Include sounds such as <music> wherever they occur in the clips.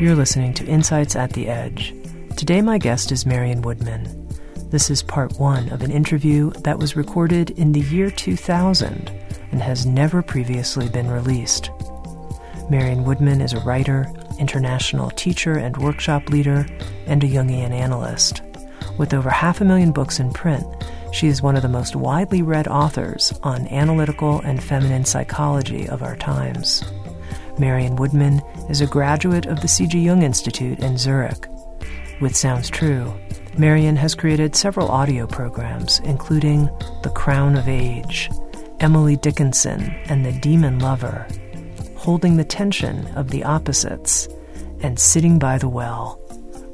You're listening to Insights at the Edge. Today, my guest is Marion Woodman. This is part one of an interview that was recorded in the year 2000 and has never previously been released. Marion Woodman is a writer, international teacher and workshop leader, and a Jungian analyst. With over half a million books in print, she is one of the most widely read authors on analytical and feminine psychology of our times. Marion Woodman is a graduate of the C.G. Jung Institute in Zurich. With Sounds True, Marion has created several audio programs, including The Crown of Age, Emily Dickinson and the Demon Lover, Holding the Tension of the Opposites, and Sitting by the Well,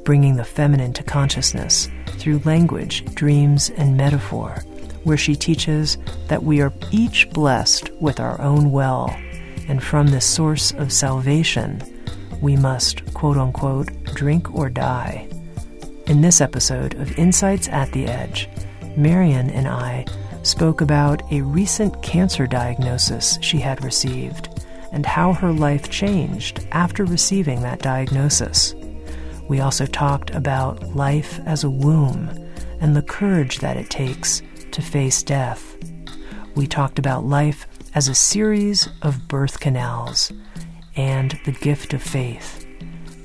bringing the feminine to consciousness through language, dreams, and metaphor, where she teaches that we are each blessed with our own well and from this source of salvation, we must, quote unquote, drink or die. In this episode of Insights at the Edge, Marion and I spoke about a recent cancer diagnosis she had received and how her life changed after receiving that diagnosis. We also talked about life as a womb and the courage that it takes to face death. We talked about life as a series of birth canals and the gift of faith,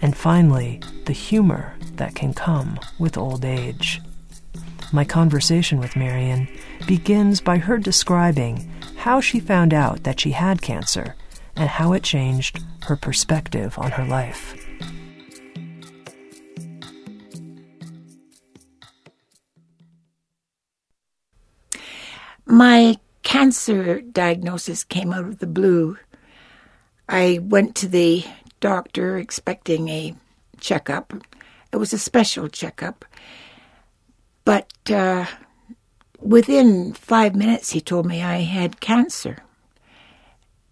and finally, the humor that can come with old age. My conversation with Marion begins by her describing how she found out that she had cancer and how it changed her perspective on her life. My cancer diagnosis came out of the blue. I went to the doctor expecting a checkup. It was a special checkup. But uh, within five minutes, he told me I had cancer.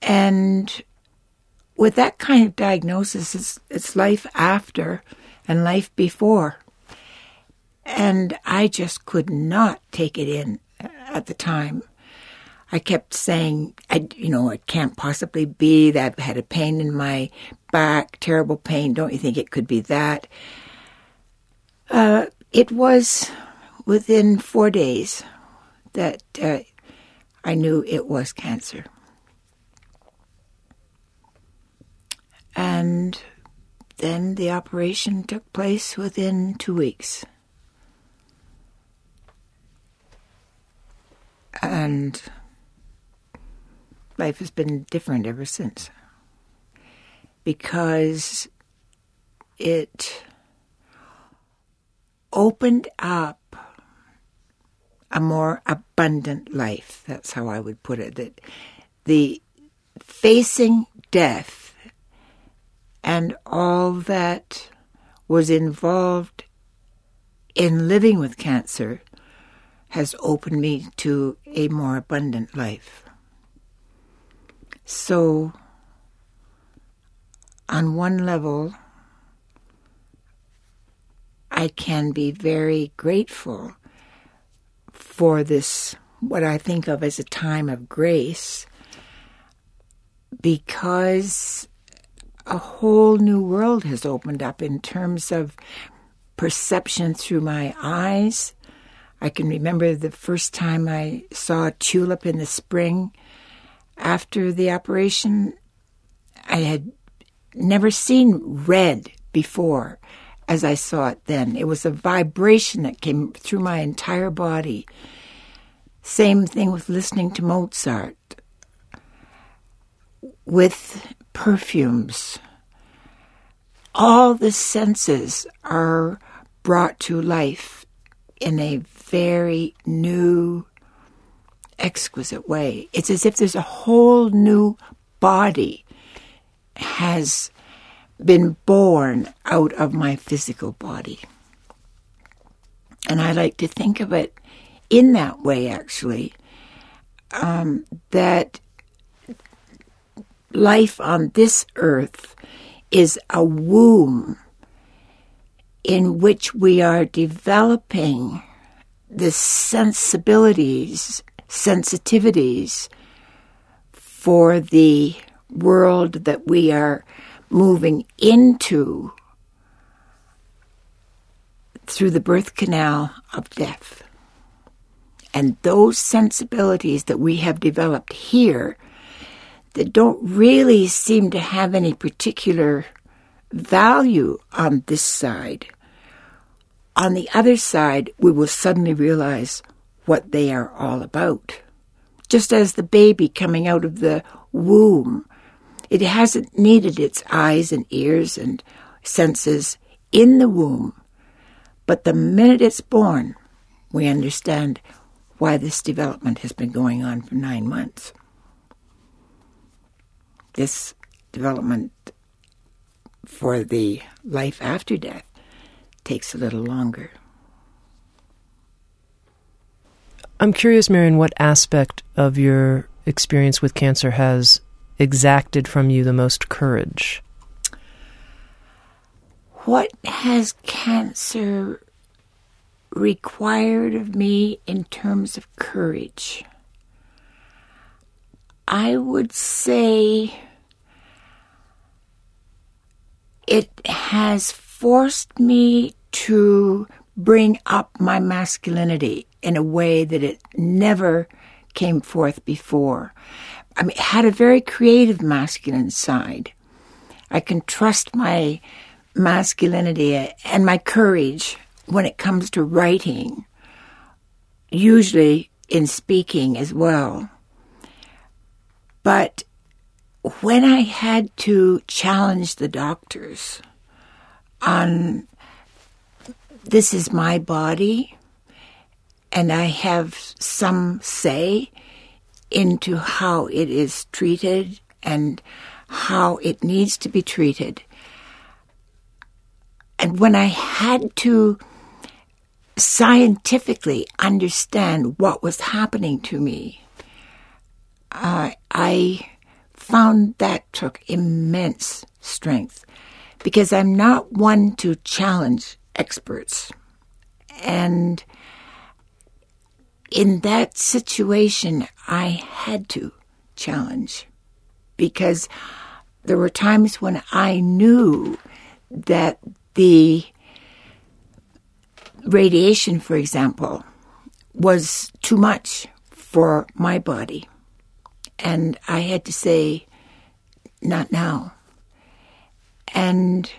And with that kind of diagnosis, it's, it's life after and life before. And I just could not take it in at the time. I kept saying, I, you know, it can't possibly be that I've had a pain in my back, terrible pain. Don't you think it could be that? Uh, it was within four days that uh, I knew it was cancer. And then the operation took place within two weeks. And life has been different ever since. Because it opened up a more abundant life. That's how I would put it. That the facing death and all that was involved in living with cancer has opened me to a more abundant life. So, on one level, I can be very grateful for this, what I think of as a time of grace, because a whole new world has opened up in terms of perception through my eyes. I can remember the first time I saw a tulip in the spring after the operation, I had never seen red before as I saw it then. It was a vibration that came through my entire body. Same thing with listening to Mozart, with perfumes. All the senses are brought to life in a very new, exquisite way. It's as if there's a whole new body has been born out of my physical body. And I like to think of it in that way, actually, um, that life on this earth is a womb in which we are developing the sensibilities, sensitivities for the world that we are moving into through the birth canal of death. And those sensibilities that we have developed here that don't really seem to have any particular value on this side, on the other side, we will suddenly realize what they are all about. Just as the baby coming out of the womb it hasn't needed its eyes and ears and senses in the womb. But the minute it's born, we understand why this development has been going on for nine months. This development for the life after death takes a little longer. I'm curious, Marion, what aspect of your experience with cancer has exacted from you the most courage? What has cancer required of me in terms of courage? I would say it has forced me to bring up my masculinity in a way that it never came forth before. I mean, had a very creative masculine side. I can trust my masculinity and my courage when it comes to writing, usually in speaking as well. But when I had to challenge the doctors on this is my body and I have some say into how it is treated and how it needs to be treated. And when I had to scientifically understand what was happening to me, uh, I found that took immense strength because I'm not one to challenge experts. And in that situation, I had to challenge because there were times when I knew that the radiation, for example, was too much for my body. And I had to say, not now. And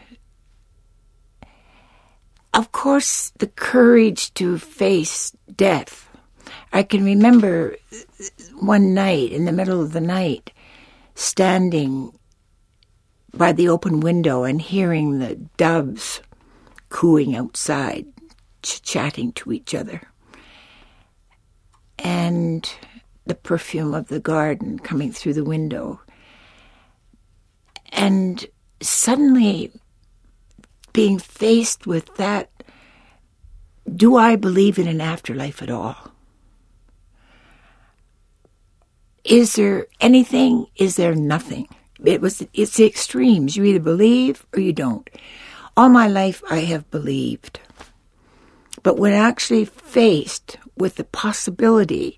of course, the courage to face death I can remember one night in the middle of the night standing by the open window and hearing the doves cooing outside, ch- chatting to each other, and the perfume of the garden coming through the window. And suddenly being faced with that do I believe in an afterlife at all? Is there anything? Is there nothing? It was it's the extremes. You either believe or you don't. All my life I have believed. But when actually faced with the possibility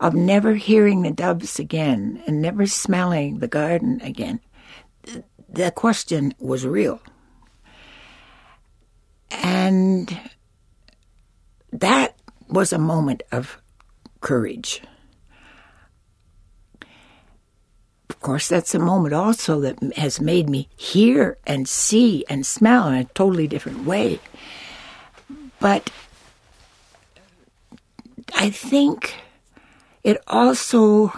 of never hearing the doves again and never smelling the garden again, the question was real. And that was a moment of courage of course, that's a moment also that has made me hear and see and smell in a totally different way. But I think it also,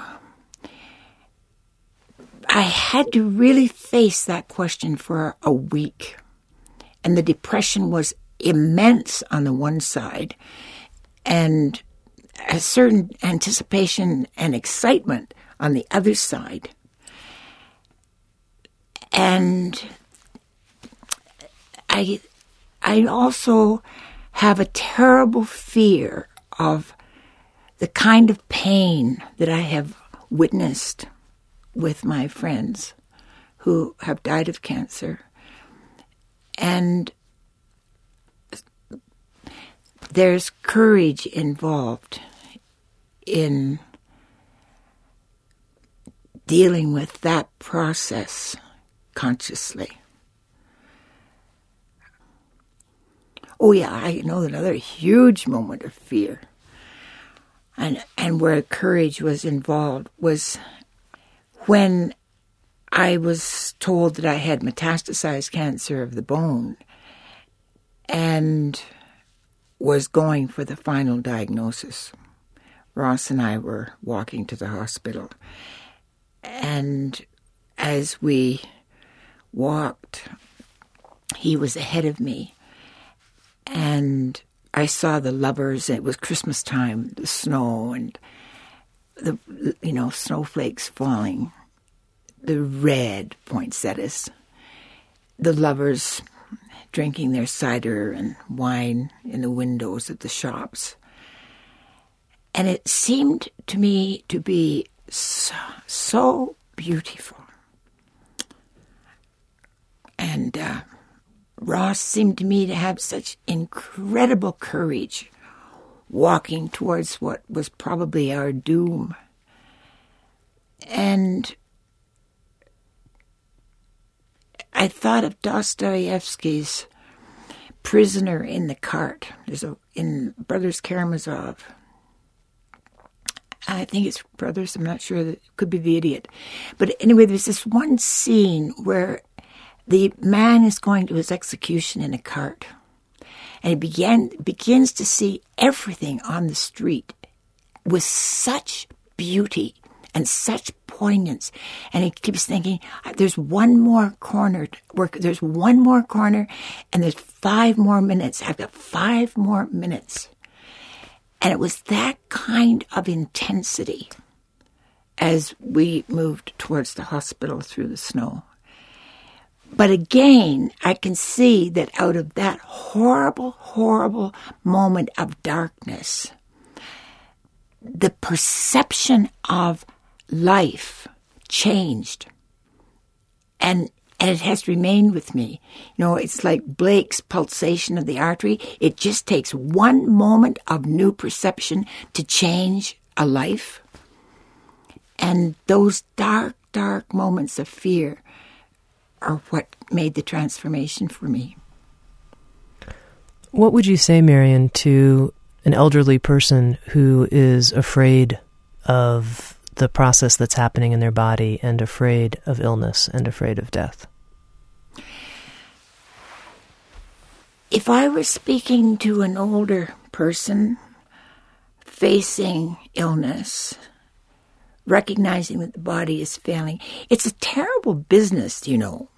I had to really face that question for a week. And the depression was immense on the one side, and a certain anticipation and excitement on the other side. And I, I also have a terrible fear of the kind of pain that I have witnessed with my friends who have died of cancer. And there's courage involved in dealing with that process consciously. Oh yeah, I know another huge moment of fear and and where courage was involved was when I was told that I had metastasized cancer of the bone and was going for the final diagnosis. Ross and I were walking to the hospital. And as we walked, he was ahead of me. And I saw the lovers, it was Christmas time, the snow and the, you know, snowflakes falling, the red poinsettias, the lovers drinking their cider and wine in the windows of the shops. And it seemed to me to be so, so beautiful. And uh, Ross seemed to me to have such incredible courage walking towards what was probably our doom. And I thought of Dostoevsky's Prisoner in the Cart. There's a in Brothers Karamazov. I think it's Brothers. I'm not sure. That could be the idiot. But anyway, there's this one scene where the man is going to his execution in a cart, and he began begins to see everything on the street with such beauty and such poignance. And he keeps thinking, there's one more corner, work, there's one more corner, and there's five more minutes. I've got five more minutes. And it was that kind of intensity as we moved towards the hospital through the snow. But again, I can see that out of that horrible, horrible moment of darkness, the perception of life changed. And and it has remained with me. You know, it's like Blake's pulsation of the artery. It just takes one moment of new perception to change a life. And those dark, dark moments of fear are what made the transformation for me. What would you say, Marion, to an elderly person who is afraid of the process that's happening in their body and afraid of illness and afraid of death? If I were speaking to an older person facing illness, recognizing that the body is failing, it's a terrible business, you know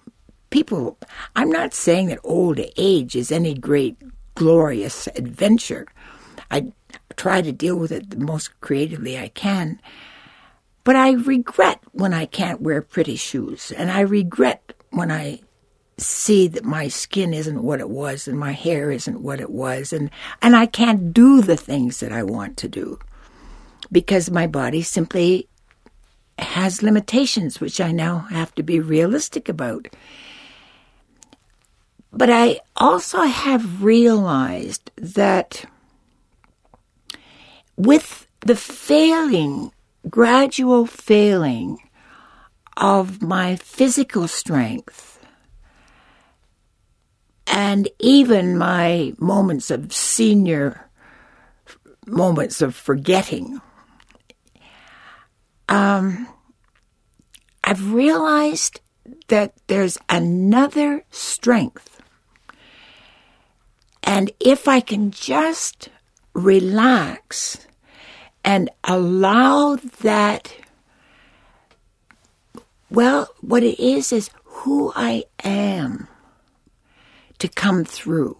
people, I'm not saying that old age is any great glorious adventure. I try to deal with it the most creatively I can. But I regret when I can't wear pretty shoes, and I regret when I see that my skin isn't what it was and my hair isn't what it was and and I can't do the things that I want to do because my body simply has limitations which I now have to be realistic about. But I also have realized that with the failing, gradual failing of my physical strength, and even my moments of senior moments of forgetting, um, I've realized that there's another strength. And if I can just relax and allow that, well, what it is is who I am to come through.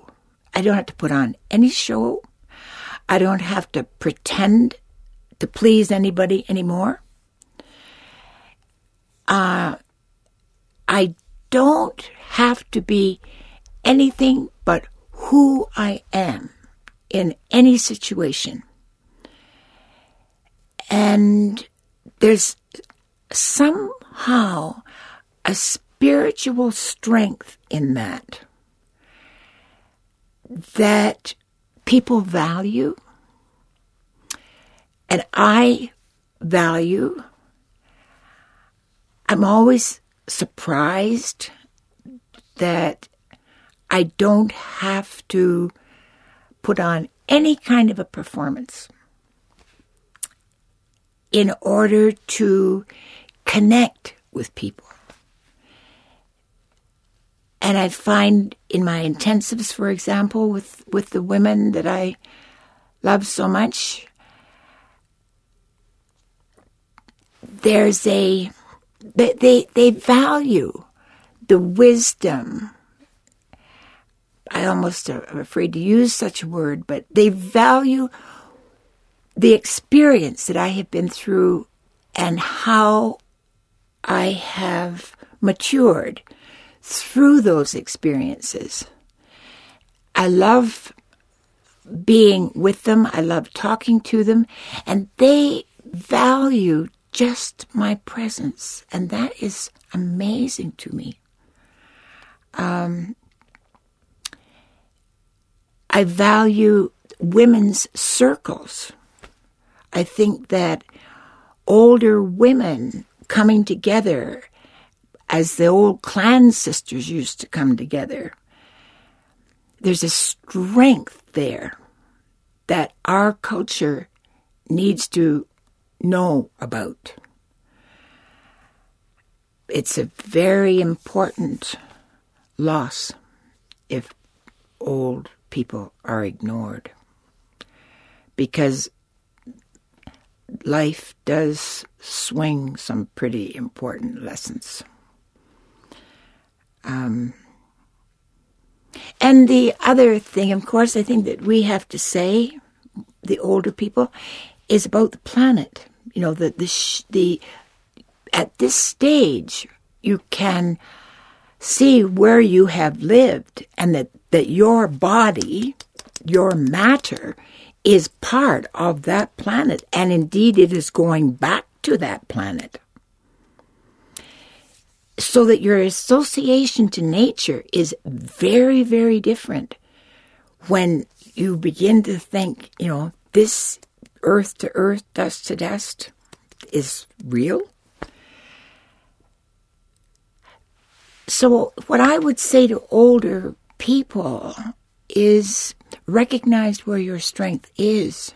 I don't have to put on any show. I don't have to pretend to please anybody anymore. Uh, I don't have to be anything but who I am in any situation. And there's somehow a spiritual strength in that that people value and I value. I'm always surprised that I don't have to put on any kind of a performance in order to connect with people. And I find in my intensives, for example, with, with the women that I love so much, there's a they, they, they value the wisdom. I almost am afraid to use such a word, but they value the experience that I have been through and how I have matured through those experiences. I love being with them, I love talking to them, and they value just my presence, and that is amazing to me. Um, I value women's circles. I think that older women coming together as the old clan sisters used to come together, there's a strength there that our culture needs to know about. It's a very important loss if old people are ignored because life does swing some pretty important lessons. Um, and the other thing, of course, I think that we have to say, the older people, is about the planet. You know, the the sh- the at this stage you can see where you have lived and that that your body, your matter is part of that planet and indeed it is going back to that planet. So that your association to nature is very, very different when you begin to think, you know, this earth to earth, dust to dust is real. So, what I would say to older people is recognize where your strength is.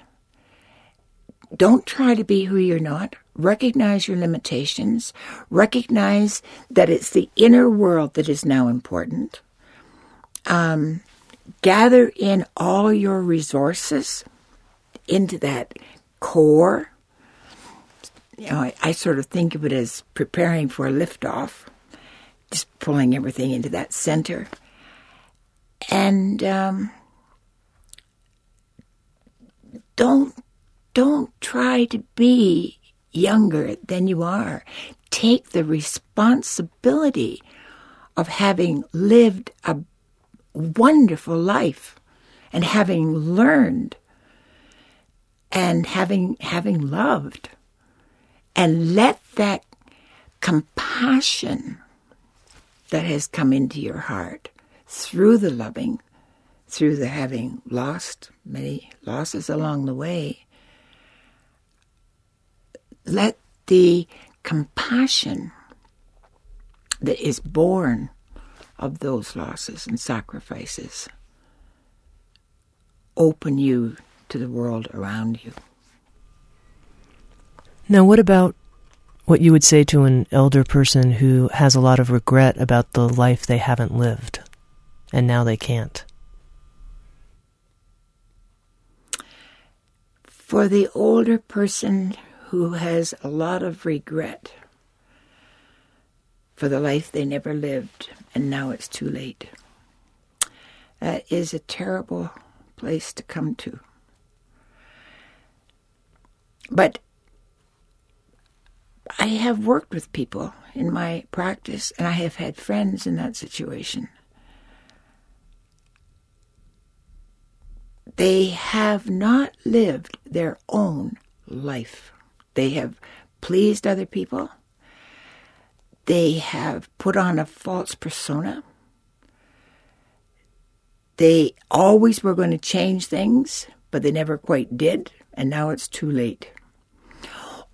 Don't try to be who you're not. Recognize your limitations. Recognize that it's the inner world that is now important. Um, gather in all your resources into that core. You know, I, I sort of think of it as preparing for a liftoff, just pulling everything into that center. And um, don't don't try to be younger than you are. Take the responsibility of having lived a wonderful life and having learned and having having loved and let that compassion that has come into your heart through the loving through the having lost many losses along the way let the compassion that is born of those losses and sacrifices open you to the world around you. Now, what about what you would say to an elder person who has a lot of regret about the life they haven't lived and now they can't. For the older person who has a lot of regret for the life they never lived and now it's too late, that is a terrible place to come to. But I have worked with people in my practice, and I have had friends in that situation. They have not lived their own life. They have pleased other people. They have put on a false persona. They always were going to change things, but they never quite did, and now it's too late.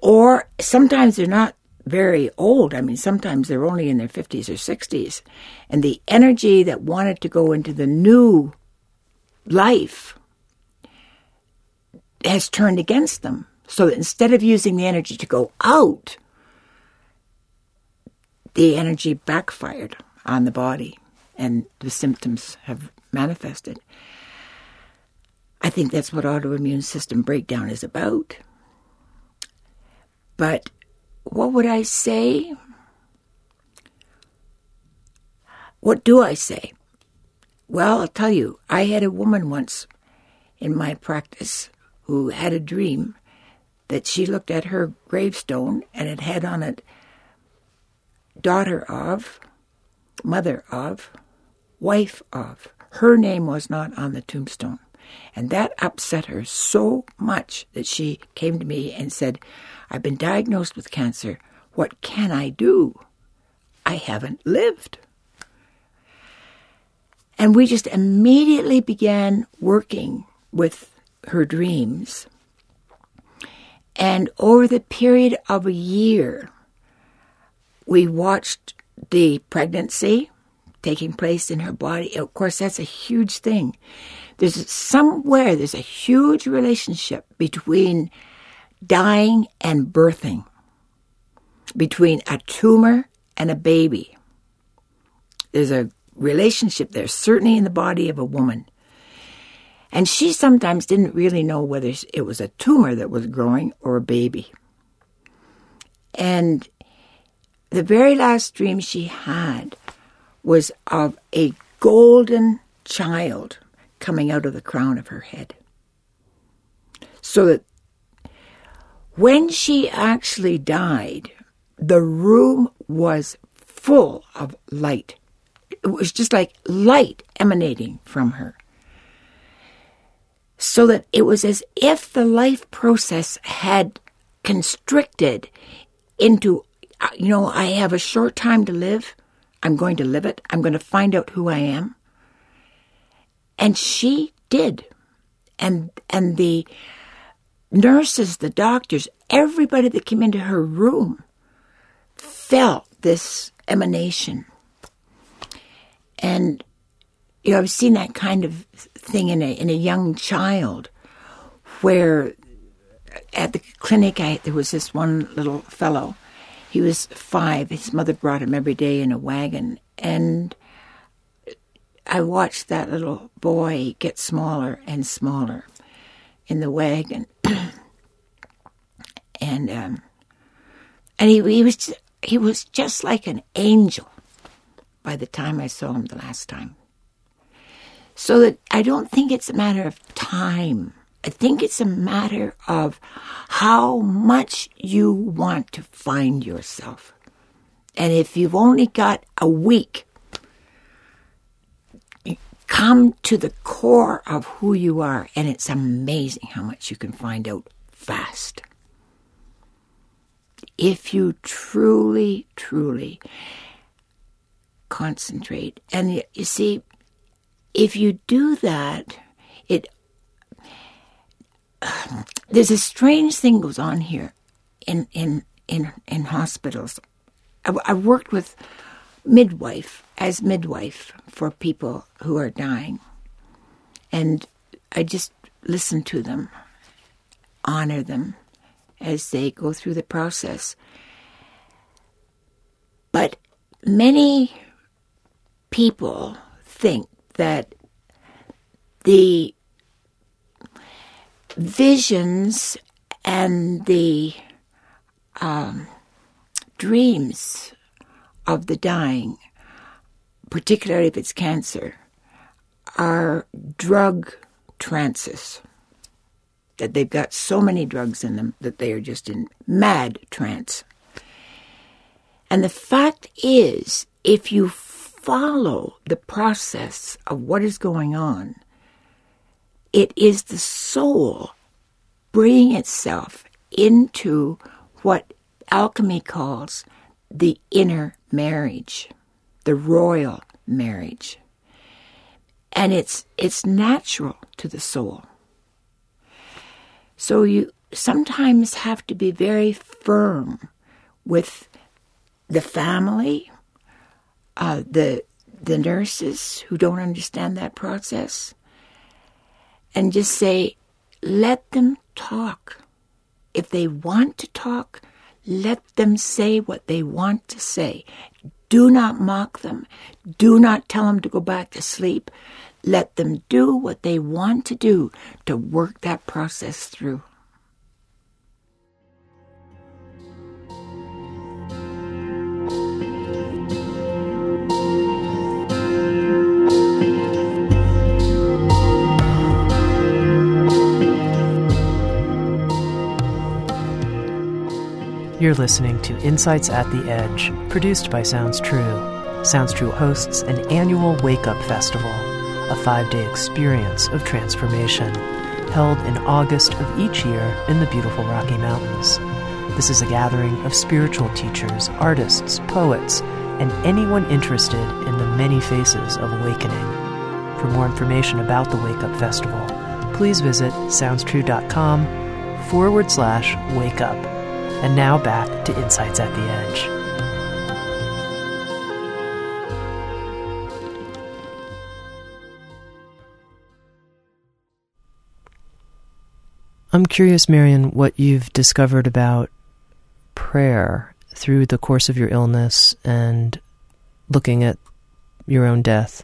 Or sometimes they're not very old. I mean, sometimes they're only in their 50s or 60s. And the energy that wanted to go into the new life has turned against them. So instead of using the energy to go out, the energy backfired on the body and the symptoms have manifested. I think that's what autoimmune system breakdown is about. But what would I say? What do I say? Well, I'll tell you, I had a woman once in my practice who had a dream that she looked at her gravestone and it had on it daughter of, mother of, wife of. Her name was not on the tombstone. And that upset her so much that she came to me and said, I've been diagnosed with cancer. What can I do? I haven't lived. And we just immediately began working with her dreams. And over the period of a year, we watched the pregnancy taking place in her body. Of course, that's a huge thing. There's somewhere, there's a huge relationship between dying and birthing, between a tumor and a baby. There's a relationship there, certainly in the body of a woman. And she sometimes didn't really know whether it was a tumor that was growing or a baby. And the very last dream she had was of a golden child coming out of the crown of her head. So that when she actually died, the room was full of light. It was just like light emanating from her. So that it was as if the life process had constricted into, uh, you know, I have a short time to live. I'm going to live it. I'm going to find out who I am. And she did. And, and the, nurses, the doctors, everybody that came into her room felt this emanation. And you know, I've seen that kind of thing in a in a young child, where at the clinic I, there was this one little fellow. He was five. His mother brought him every day in a wagon, and I watched that little boy get smaller and smaller in the wagon, <clears throat> and um, and he, he was he was just like an angel by the time I saw him the last time. So that I don't think it's a matter of time. I think it's a matter of how much you want to find yourself. And if you've only got a week come to the core of who you are, and it's amazing how much you can find out fast. If you truly, truly concentrate. And you see, if you do that, it <sighs> there's a strange thing goes on here in in in in hospitals. I, I worked with midwife as midwife for people who are dying. And I just listen to them, honor them as they go through the process. But many people think that the visions and the um, dreams of the dying, particularly if it's cancer, are drug trances. That they've got so many drugs in them that they are just in mad trance. And the fact is, if you follow the process of what is going on, it is the soul bringing itself into what alchemy calls the inner marriage, the royal marriage. And it's it's natural to the soul. So you sometimes have to be very firm with the family, uh, the the nurses who don't understand that process, and just say, let them talk. If they want to talk, let them say what they want to say. Do not mock them. Do not tell them to go back to sleep. Let them do what they want to do to work that process through. You're listening to Insights at the Edge, produced by Sounds True. Sounds True hosts an annual Wake Up Festival, a five day experience of transformation, held in August of each year in the beautiful Rocky Mountains. This is a gathering of spiritual teachers, artists, poets, and anyone interested in the many faces of awakening. For more information about the Wake Up Festival, please visit soundstrue.com forward slash wake up. And now back to Insights at the Edge. I'm curious, Marion, what you've discovered about prayer through the course of your illness and looking at your own death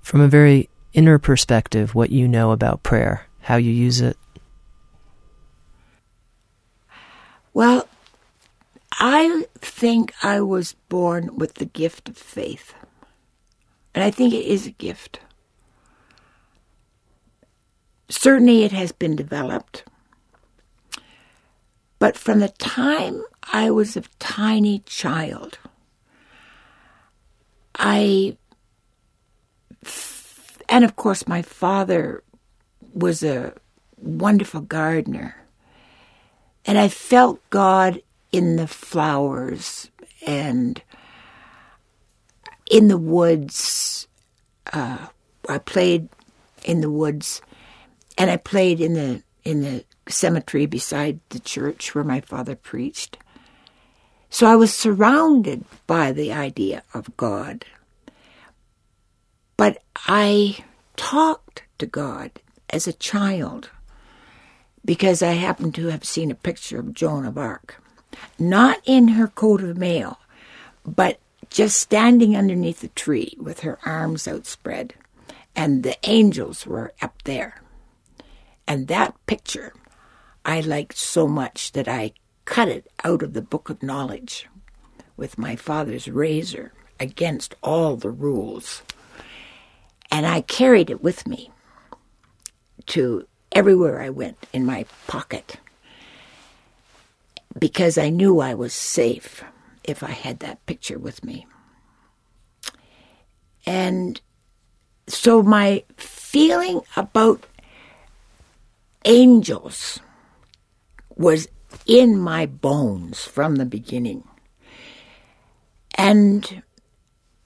from a very inner perspective, what you know about prayer, how you use it. Well, I think I was born with the gift of faith. And I think it is a gift. Certainly, it has been developed. But from the time I was a tiny child, I, and of course, my father was a wonderful gardener. And I felt God in the flowers and in the woods. Uh, I played in the woods, and I played in the in the cemetery beside the church where my father preached. So I was surrounded by the idea of God. But I talked to God as a child because I happened to have seen a picture of Joan of Arc. Not in her coat of mail, but just standing underneath a tree with her arms outspread. And the angels were up there. And that picture I liked so much that I cut it out of the book of knowledge with my father's razor against all the rules. And I carried it with me to everywhere I went in my pocket because I knew I was safe if I had that picture with me. And so my feeling about angels was in my bones from the beginning. And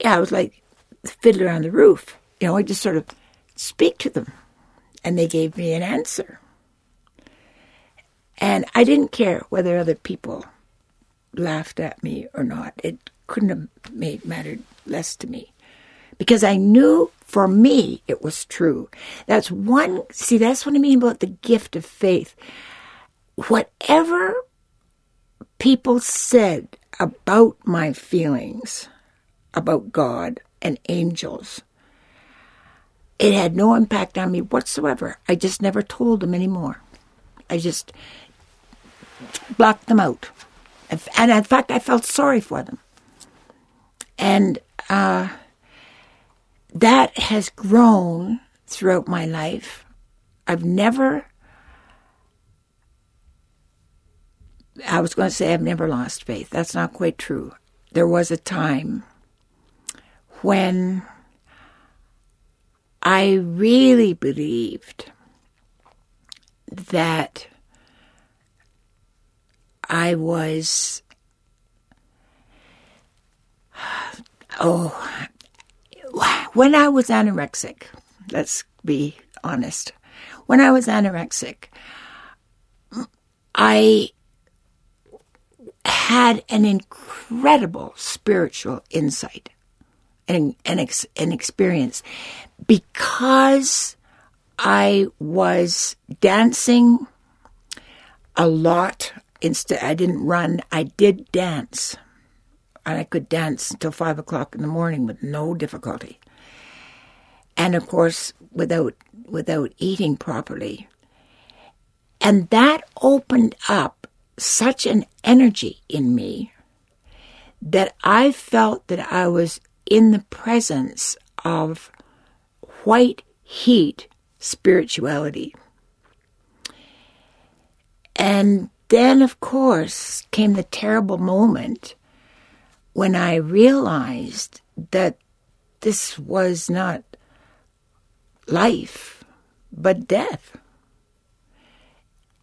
yeah, I was like the fiddler on the roof. You know, I just sort of speak to them and they gave me an answer. And I didn't care whether other people laughed at me or not. It couldn't have made mattered less to me because I knew for me it was true. That's one. See, that's what I mean about the gift of faith. Whatever people said about my feelings about God and angels. It had no impact on me whatsoever. I just never told them anymore. I just blocked them out. And in fact, I felt sorry for them. And uh, that has grown throughout my life. I've never, I was going to say I've never lost faith. That's not quite true. There was a time when I really believed that I was, oh, when I was anorexic, let's be honest, when I was anorexic, I had an incredible spiritual insight and an, ex, experience because I was dancing a lot. Instead, I didn't run. I did dance, and I could dance until five o'clock in the morning with no difficulty. And of course, without without eating properly. And that opened up such an energy in me that I felt that I was in the presence of white heat spirituality. And then, of course, came the terrible moment when I realized that this was not life, but death.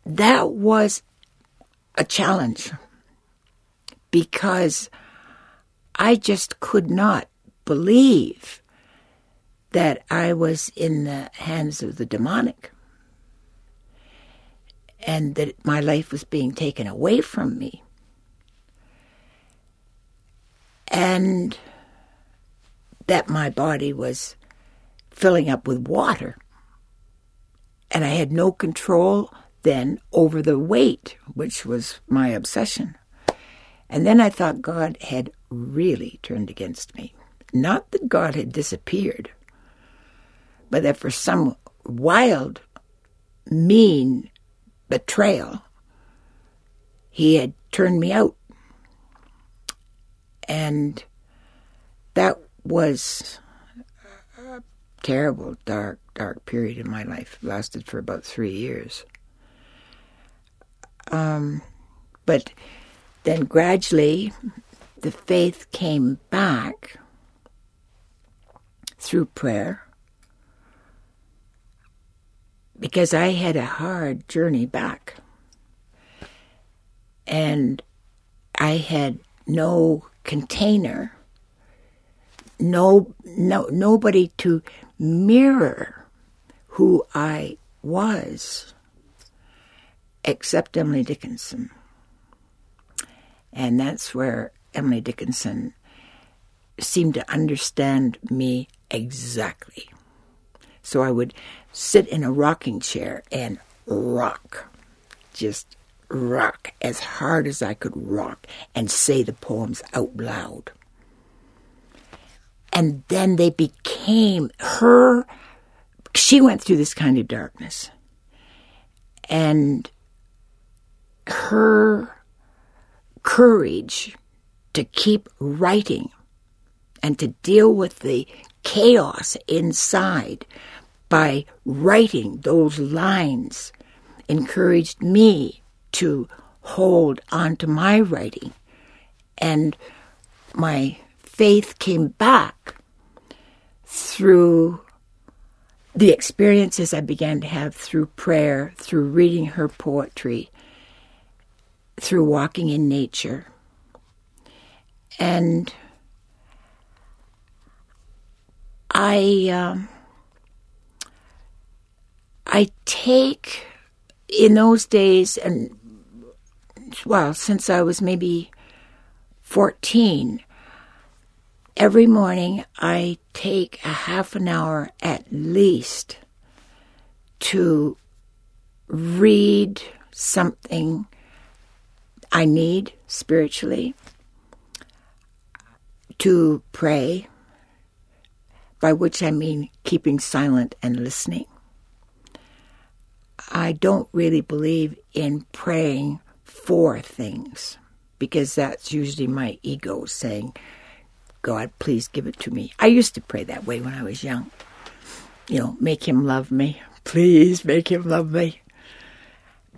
That was a challenge because I just could not believe that I was in the hands of the demonic and that my life was being taken away from me. And that my body was filling up with water. And I had no control then over the weight, which was my obsession. And then I thought God had really turned against me. Not that God had disappeared, but that for some wild, mean betrayal, he had turned me out. And that was a terrible, dark, dark period in my life. It lasted for about three years. Um, but then gradually, the faith came back through prayer because I had a hard journey back. And I had no container, no, no nobody to mirror who I was except Emily Dickinson. And that's where Emily Dickinson seemed to understand me exactly. So I would sit in a rocking chair and rock, just rock as hard as I could rock and say the poems out loud. And then they became her, she went through this kind of darkness. And her courage to keep writing and to deal with the chaos inside by writing those lines encouraged me to hold on to my writing. And my faith came back through the experiences I began to have through prayer, through reading her poetry, through walking in nature. And I um, I take in those days and well since I was maybe 14 every morning I take a half an hour at least to read something I need spiritually to pray, by which I mean keeping silent and listening. I don't really believe in praying for things because that's usually my ego saying, God, please give it to me. I used to pray that way when I was young. You know, make him love me. Please make him love me.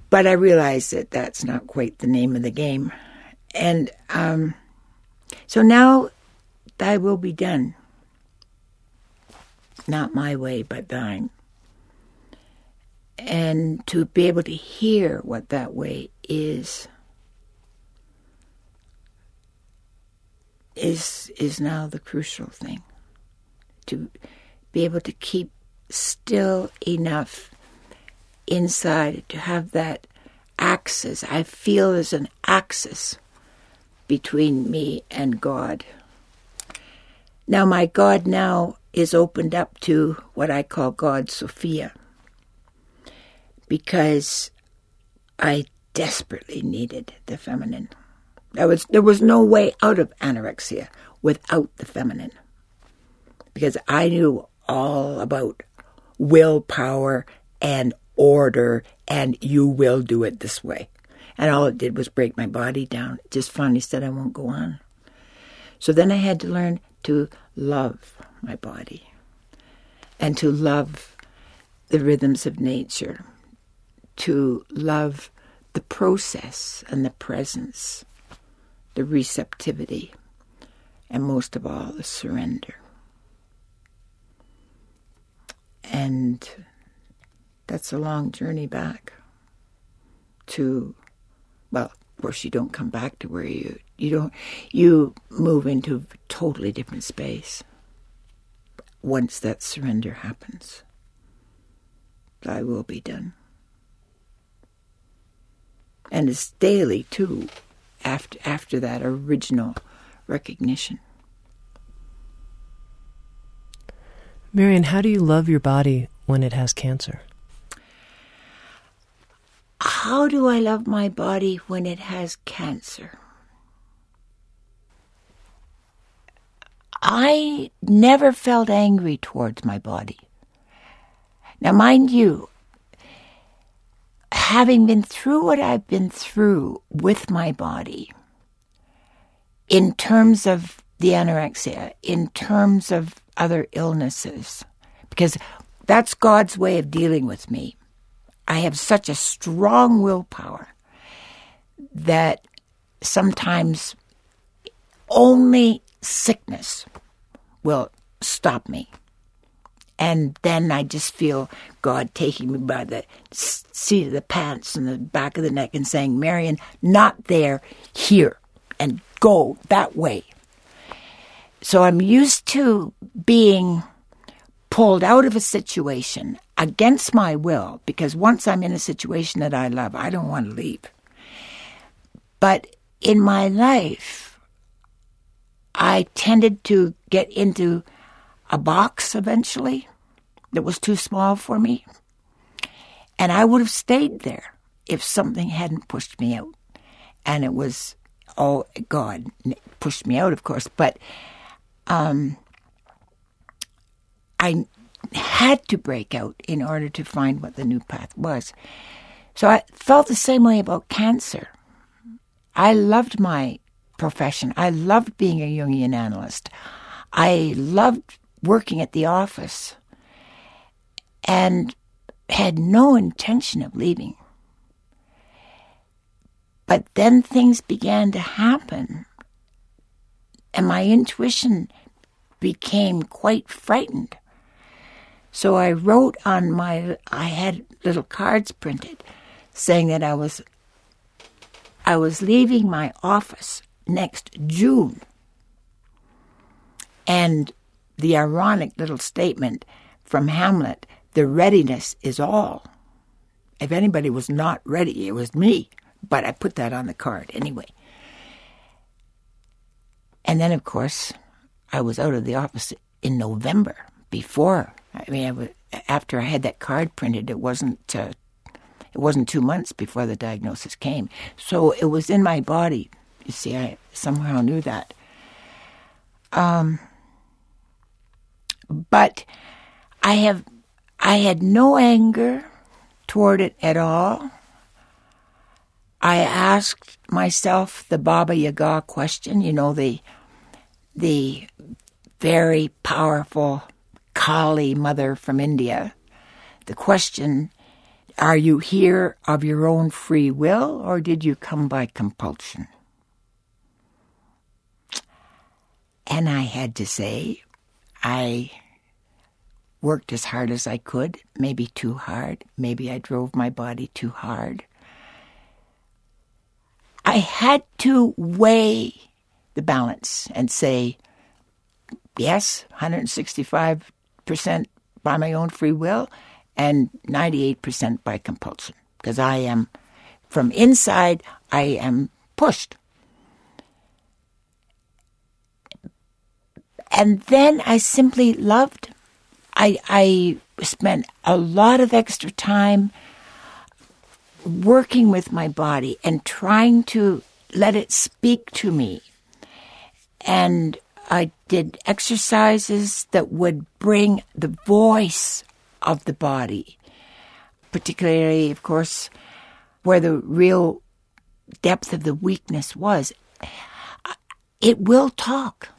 But I realized that that's not quite the name of the game. And um, so now thy will be done. Not my way, but thine. And to be able to hear what that way is is is now the crucial thing. To be able to keep still enough inside to have that axis. I feel as an axis between me and God. Now, my God now is opened up to what I call God Sophia because I desperately needed the feminine. There was, there was no way out of anorexia without the feminine because I knew all about willpower and order and you will do it this way. And all it did was break my body down. It just finally said, I won't go on. So then I had to learn to love my body and to love the rhythms of nature, to love the process and the presence, the receptivity, and most of all, the surrender. And that's a long journey back to well of course you don't come back to where you you don't you move into a totally different space once that surrender happens I will be done and it's daily too after after that original recognition Marion how do you love your body when it has cancer how do I love my body when it has cancer? I never felt angry towards my body. Now, mind you, having been through what I've been through with my body, in terms of the anorexia, in terms of other illnesses, because that's God's way of dealing with me. I have such a strong willpower that sometimes only sickness will stop me. And then I just feel God taking me by the seat of the pants and the back of the neck and saying, Marion, not there, here, and go that way. So I'm used to being pulled out of a situation against my will, because once I'm in a situation that I love, I don't want to leave. But in my life, I tended to get into a box eventually that was too small for me. And I would have stayed there if something hadn't pushed me out. And it was, oh, God pushed me out, of course. But um, I had to break out in order to find what the new path was. So I felt the same way about cancer. I loved my profession. I loved being a Jungian analyst. I loved working at the office and had no intention of leaving. But then things began to happen, and my intuition became quite frightened. So I wrote on my, I had little cards printed saying that I was, I was leaving my office next June. And the ironic little statement from Hamlet, the readiness is all. If anybody was not ready, it was me. But I put that on the card anyway. And then, of course, I was out of the office in November before I mean, I after I had that card printed, it wasn't uh, it wasn't two months before the diagnosis came. So it was in my body. You see, I somehow knew that. Um, but I have, I had no anger toward it at all. I asked myself the Baba Yaga question, you know, the the very powerful Kali mother from India. The question, are you here of your own free will or did you come by compulsion? And I had to say, I worked as hard as I could, maybe too hard. Maybe I drove my body too hard. I had to weigh the balance and say, yes, 165% by my own free will and 98% by compulsion. Because I am, from inside, I am pushed. And then I simply loved. I, I spent a lot of extra time working with my body and trying to let it speak to me. And I did exercises that would bring the voice of the body, particularly, of course, where the real depth of the weakness was. It will talk.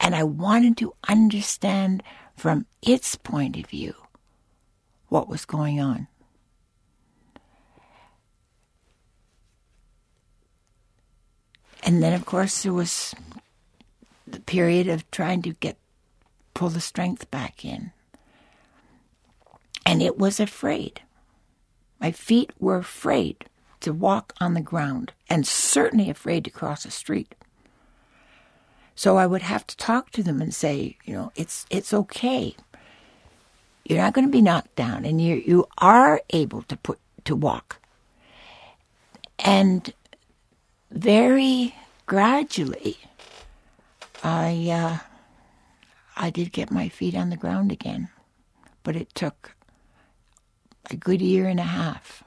And I wanted to understand from its point of view what was going on. And then, of course, there was the period of trying to get pull the strength back in. And it was afraid. My feet were afraid to walk on the ground and certainly afraid to cross a street. So I would have to talk to them and say, you know, it's it's okay. You're not going to be knocked down and you you are able to put to walk. And very gradually, I uh, I did get my feet on the ground again, but it took a good year and a half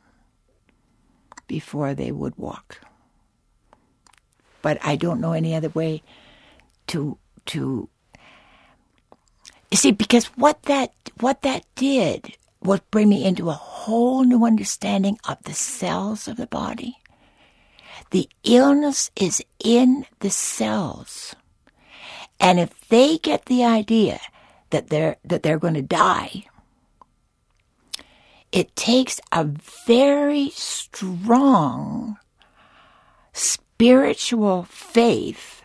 before they would walk. But I don't know any other way to to see because what that what that did was bring me into a whole new understanding of the cells of the body the illness is in the cells. And if they get the idea that they're, that they're going to die, it takes a very strong spiritual faith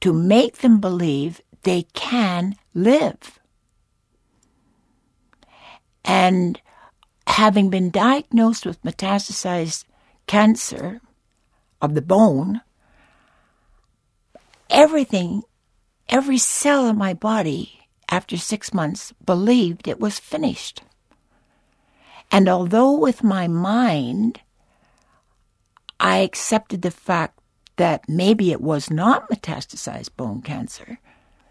to make them believe they can live. And having been diagnosed with metastasized cancer, of the bone, everything, every cell in my body after six months believed it was finished. And although with my mind, I accepted the fact that maybe it was not metastasized bone cancer,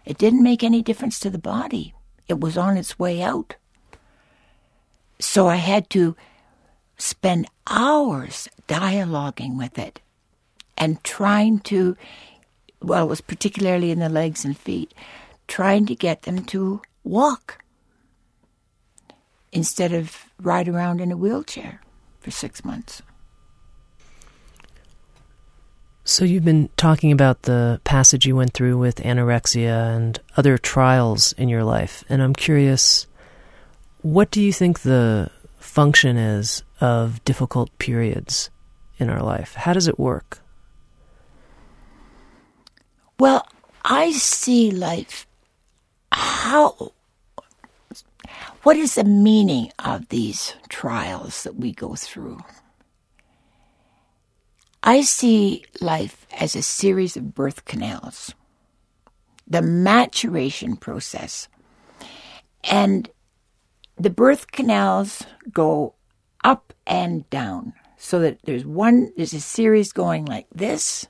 it didn't make any difference to the body. It was on its way out. So I had to spend hours dialoguing with it and trying to, well, it was particularly in the legs and feet, trying to get them to walk instead of ride around in a wheelchair for six months. So, you've been talking about the passage you went through with anorexia and other trials in your life, and I'm curious what do you think the function is of difficult periods in our life? How does it work? Well, I see life. How. What is the meaning of these trials that we go through? I see life as a series of birth canals, the maturation process. And the birth canals go up and down so that there's one, there's a series going like this,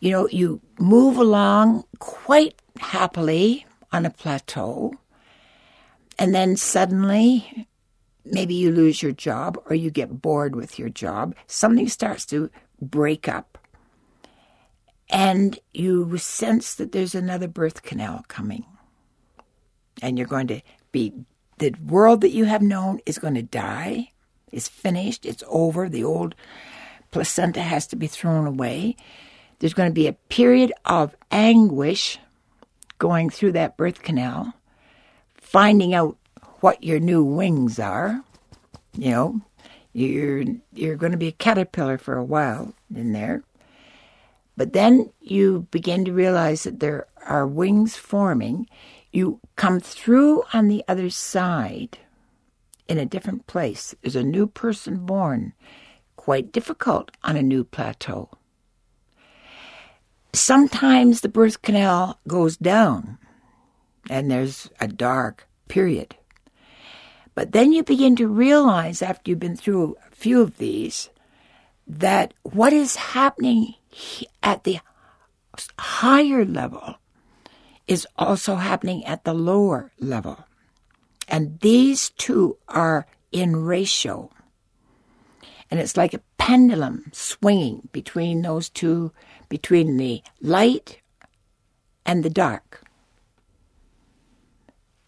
you know, you move along quite happily on a plateau, and then suddenly maybe you lose your job or you get bored with your job. Something starts to break up. and you sense that there's another birth canal coming. And you're going to be, the world that you have known is going to die, is finished, it's over. The old placenta has to be thrown away. There's going to be a period of anguish going through that birth canal, finding out what your new wings are. You know, you're you're going to be a caterpillar for a while in there. But then you begin to realize that there are wings forming. You come through on the other side in a different place. There's a new person born. Quite difficult on a new plateau. Sometimes the birth canal goes down and there's a dark period. But then you begin to realize after you've been through a few of these that what is happening at the higher level is also happening at the lower level. And these two are in ratio. And it's like a pendulum swinging between those two, between the light and the dark.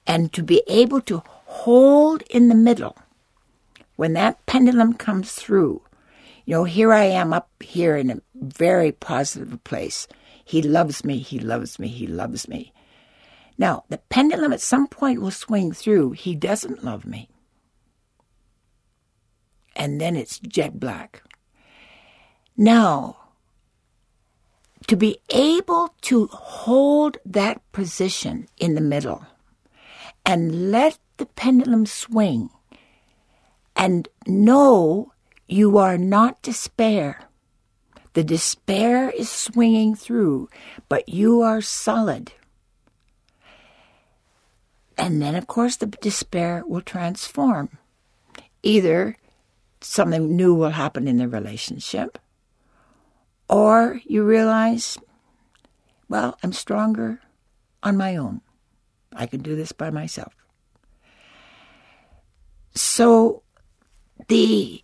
And to be able to hold in the middle when that pendulum comes through you know, here I am up here in a very positive place. He loves me, he loves me, he loves me. Now, the pendulum at some point will swing through. He doesn't love me. And then it's jet black. Now, to be able to hold that position in the middle and let the pendulum swing and know you are not despair. The despair is swinging through, but you are solid. And then, of course, the despair will transform. Either something new will happen in the relationship, or you realize, well, I'm stronger on my own. I can do this by myself. So the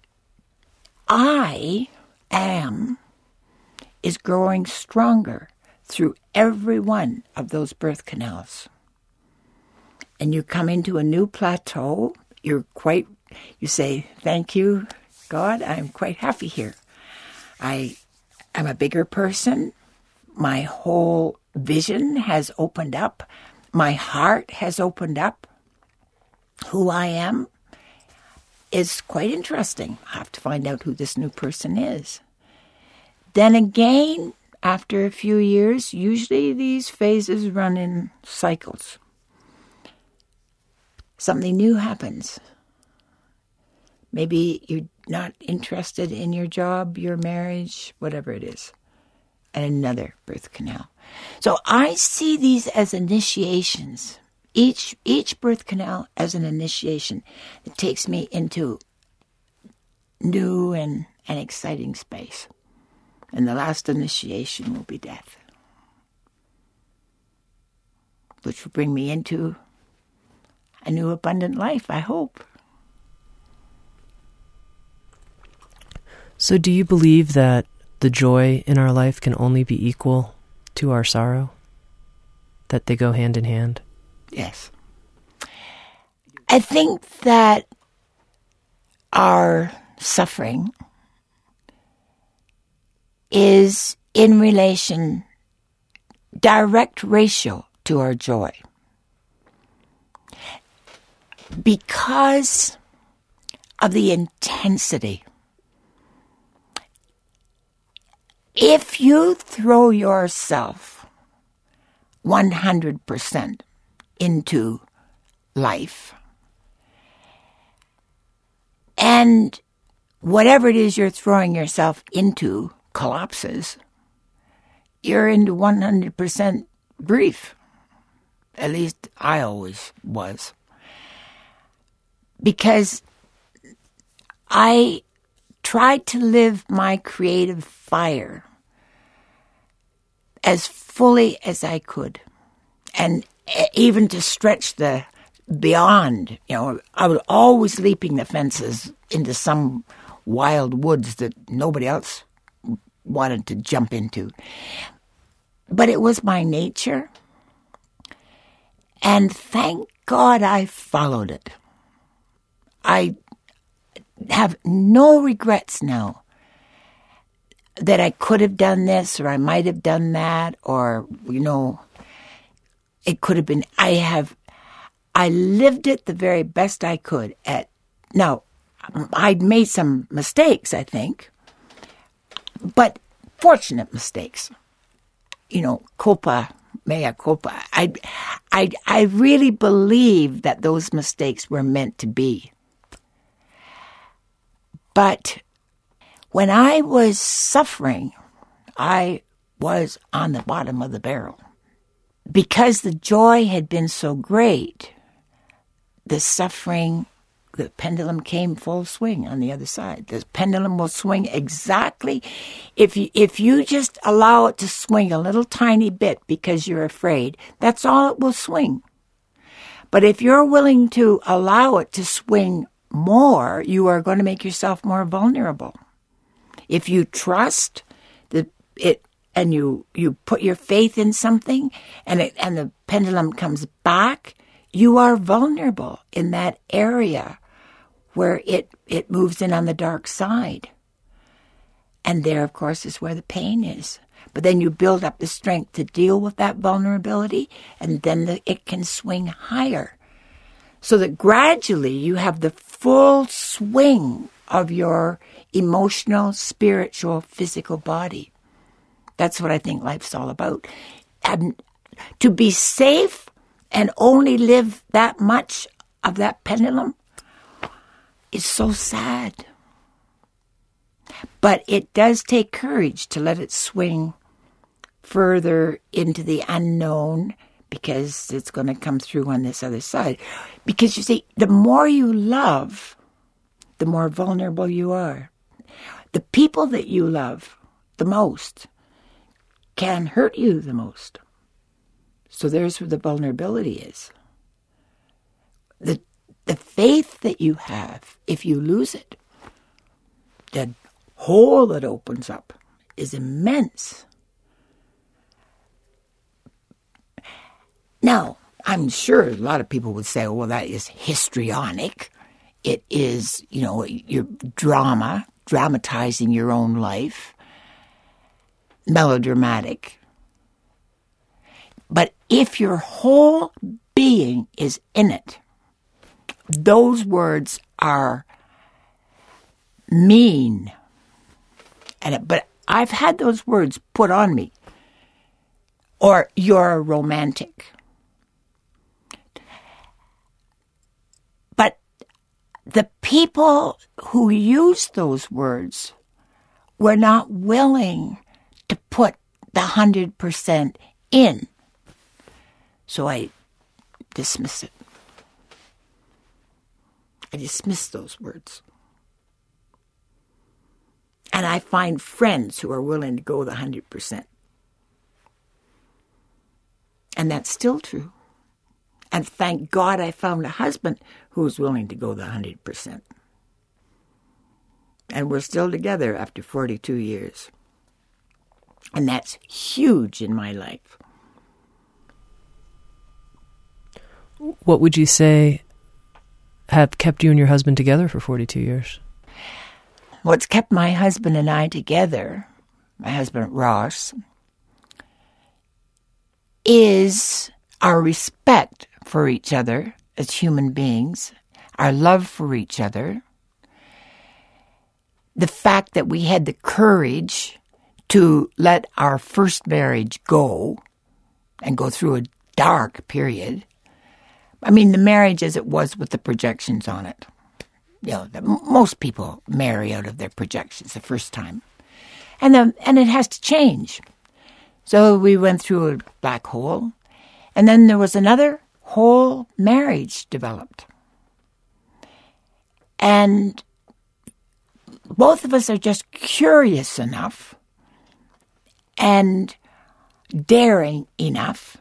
I am is growing stronger through every one of those birth canals. And you come into a new plateau, you're quite, you say, Thank you, God, I'm quite happy here. I am a bigger person. My whole vision has opened up. My heart has opened up. Who I am is quite interesting. I have to find out who this new person is. Then again, after a few years, usually these phases run in cycles. Something new happens. Maybe you're not interested in your job, your marriage, whatever it is, and another birth canal. So I see these as initiations each each birth canal as an initiation that takes me into new and, and exciting space. And the last initiation will be death, which will bring me into a new abundant life, I hope. So, do you believe that the joy in our life can only be equal to our sorrow? That they go hand in hand? Yes. I think that our suffering is in relation, direct ratio to our joy. Because of the intensity. If you throw yourself 100% into life. And whatever it is you're throwing yourself into collapses, you're into 100% grief. At least I always was. Because I tried to live my creative fire as fully as I could. And even to stretch the beyond, you know, I was always leaping the fences into some wild woods that nobody else wanted to jump into. but it was my nature. And thank God I followed it. I have no regrets now that I could have done this or I might have done that or, you know, it could have been, I have, I lived it the very best I could at, now, I'd made some mistakes, I think, but fortunate mistakes. You know, culpa, mea culpa. I, I, I really believe that those mistakes were meant to be. But when I was suffering, I was on the bottom of the barrel. Because the joy had been so great, the suffering, the pendulum came full swing on the other side. The pendulum will swing exactly if you if you just allow it to swing a little tiny bit because you're afraid, that's all it will swing. But if you're willing to allow it to swing more, you are going to make yourself more vulnerable. If you trust the it and you you put your faith in something and it, and the pendulum comes back, you are vulnerable in that area where it it moves in on the dark side. And there of course is where the pain is. But then you build up the strength to deal with that vulnerability and then the, it can swing higher so that gradually you have the full swing of your emotional, spiritual, physical body. That's what I think life's all about. And to be safe and only live that much of that pendulum is so sad. But it does take courage to let it swing further into the unknown because it's going to come through on this other side. Because you see, the more you love, the more vulnerable you are. The people that you love the most can hurt you the most. So there's where the vulnerability is. The, the faith that you have, if you lose it, the hole that opens up is immense. Now, I'm sure a lot of people would say, oh, well, that is histrionic. It is, you know, your drama, dramatizing your own life, melodramatic. But if your whole being is in it, those words are mean. And it, but I've had those words put on me. Or you're a romantic. But the people who used those words were not willing the 100% in. So I dismiss it. I dismiss those words. And I find friends who are willing to go the 100%. And that's still true. And thank God I found a husband who was willing to go the 100%. And we're still together after 42 years. And that's huge in my life. What would you say have kept you and your husband together for 42 years? What's kept my husband and I together, my husband Ross, is our respect for each other as human beings, our love for each other, the fact that we had the courage to let our first marriage go and go through a dark period. I mean, the marriage as it was with the projections on it. You know, the, most people marry out of their projections the first time. And, the, and it has to change. So we went through a black hole. And then there was another whole marriage developed. And both of us are just curious enough and daring enough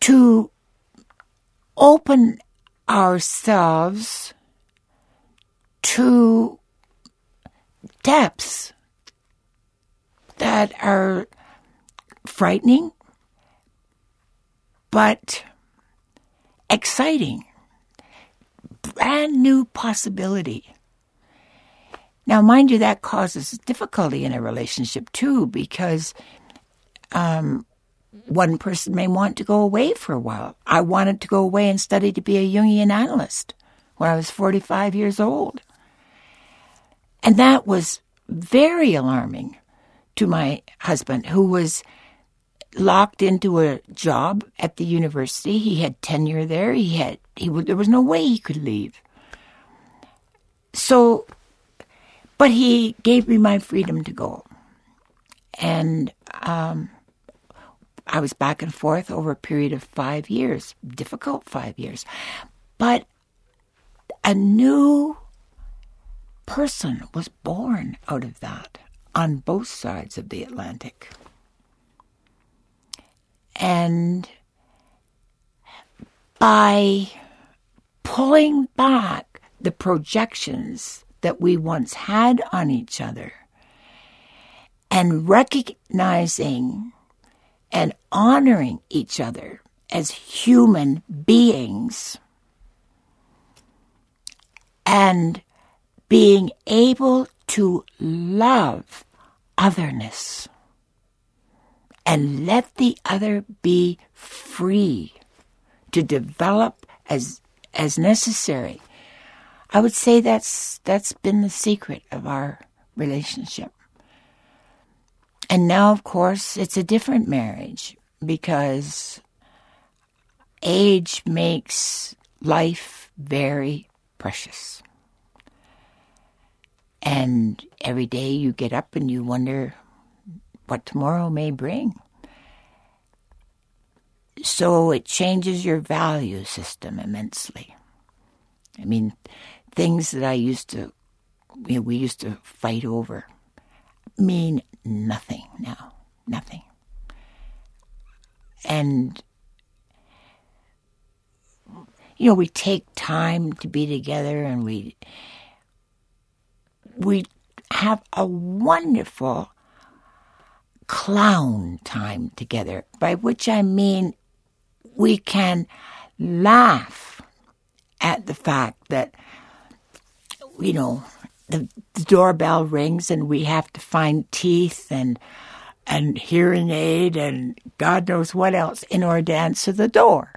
to open ourselves to depths that are frightening, but exciting. Brand new possibility. Now, mind you, that causes difficulty in a relationship too, because um, one person may want to go away for a while. I wanted to go away and study to be a Jungian analyst when I was 45 years old. And that was very alarming to my husband, who was locked into a job at the university. He had tenure there. He had he there was no way he could leave. So, but he gave me my freedom to go, and um, I was back and forth over a period of five years, difficult five years, but a new person was born out of that on both sides of the Atlantic. And by pulling back the projections that we once had on each other and recognizing and honoring each other as human beings and being able to love otherness and let the other be free to develop as as necessary. I would say that's that's been the secret of our relationship. And now of course it's a different marriage because age makes life very precious. And every day you get up and you wonder what tomorrow may bring. So it changes your value system immensely. I mean, things that I used to, you know, we used to fight over mean nothing now. Nothing. And, you know, we take time to be together and we, we have a wonderful clown time together, by which I mean we can laugh at the fact that, you know, the, the doorbell rings and we have to find teeth and and hearing aid and God knows what else in order to answer the door.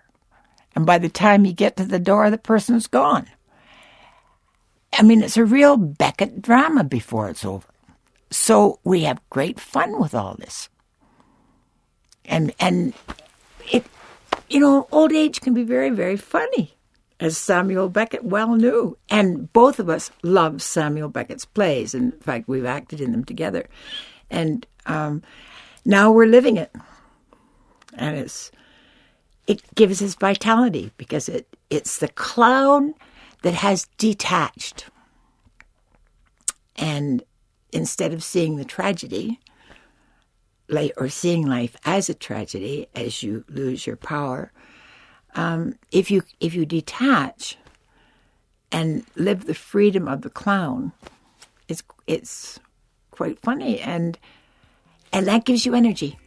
And by the time you get to the door, the person's gone. I mean, it's a real Beckett drama before it's over. So we have great fun with all this. And and it you know, old age can be very, very funny, as Samuel Beckett well knew. And both of us love Samuel Beckett's plays. In fact, we've acted in them together. And um, now we're living it. And it's it gives us vitality because it it's the clown that has detached. And instead of seeing the tragedy, or seeing life as a tragedy as you lose your power, um, if you if you detach and live the freedom of the clown, it's it's quite funny and and that gives you energy.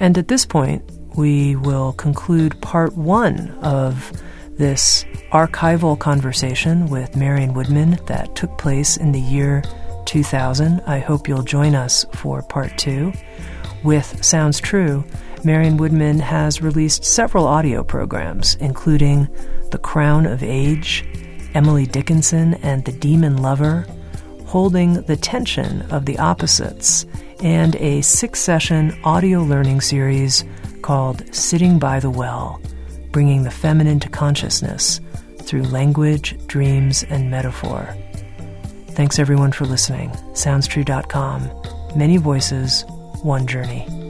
And at this point, we will conclude part one of this archival conversation with Marion Woodman that took place in the year 2000. I hope you'll join us for part two. With Sounds True, Marion Woodman has released several audio programs, including The Crown of Age, Emily Dickinson and the Demon Lover, Holding the Tension of the Opposites, and a six session audio learning series called Sitting by the Well bringing the feminine to consciousness through language, dreams, and metaphor. Thanks everyone for listening. SoundsTrue.com. Many voices, one journey.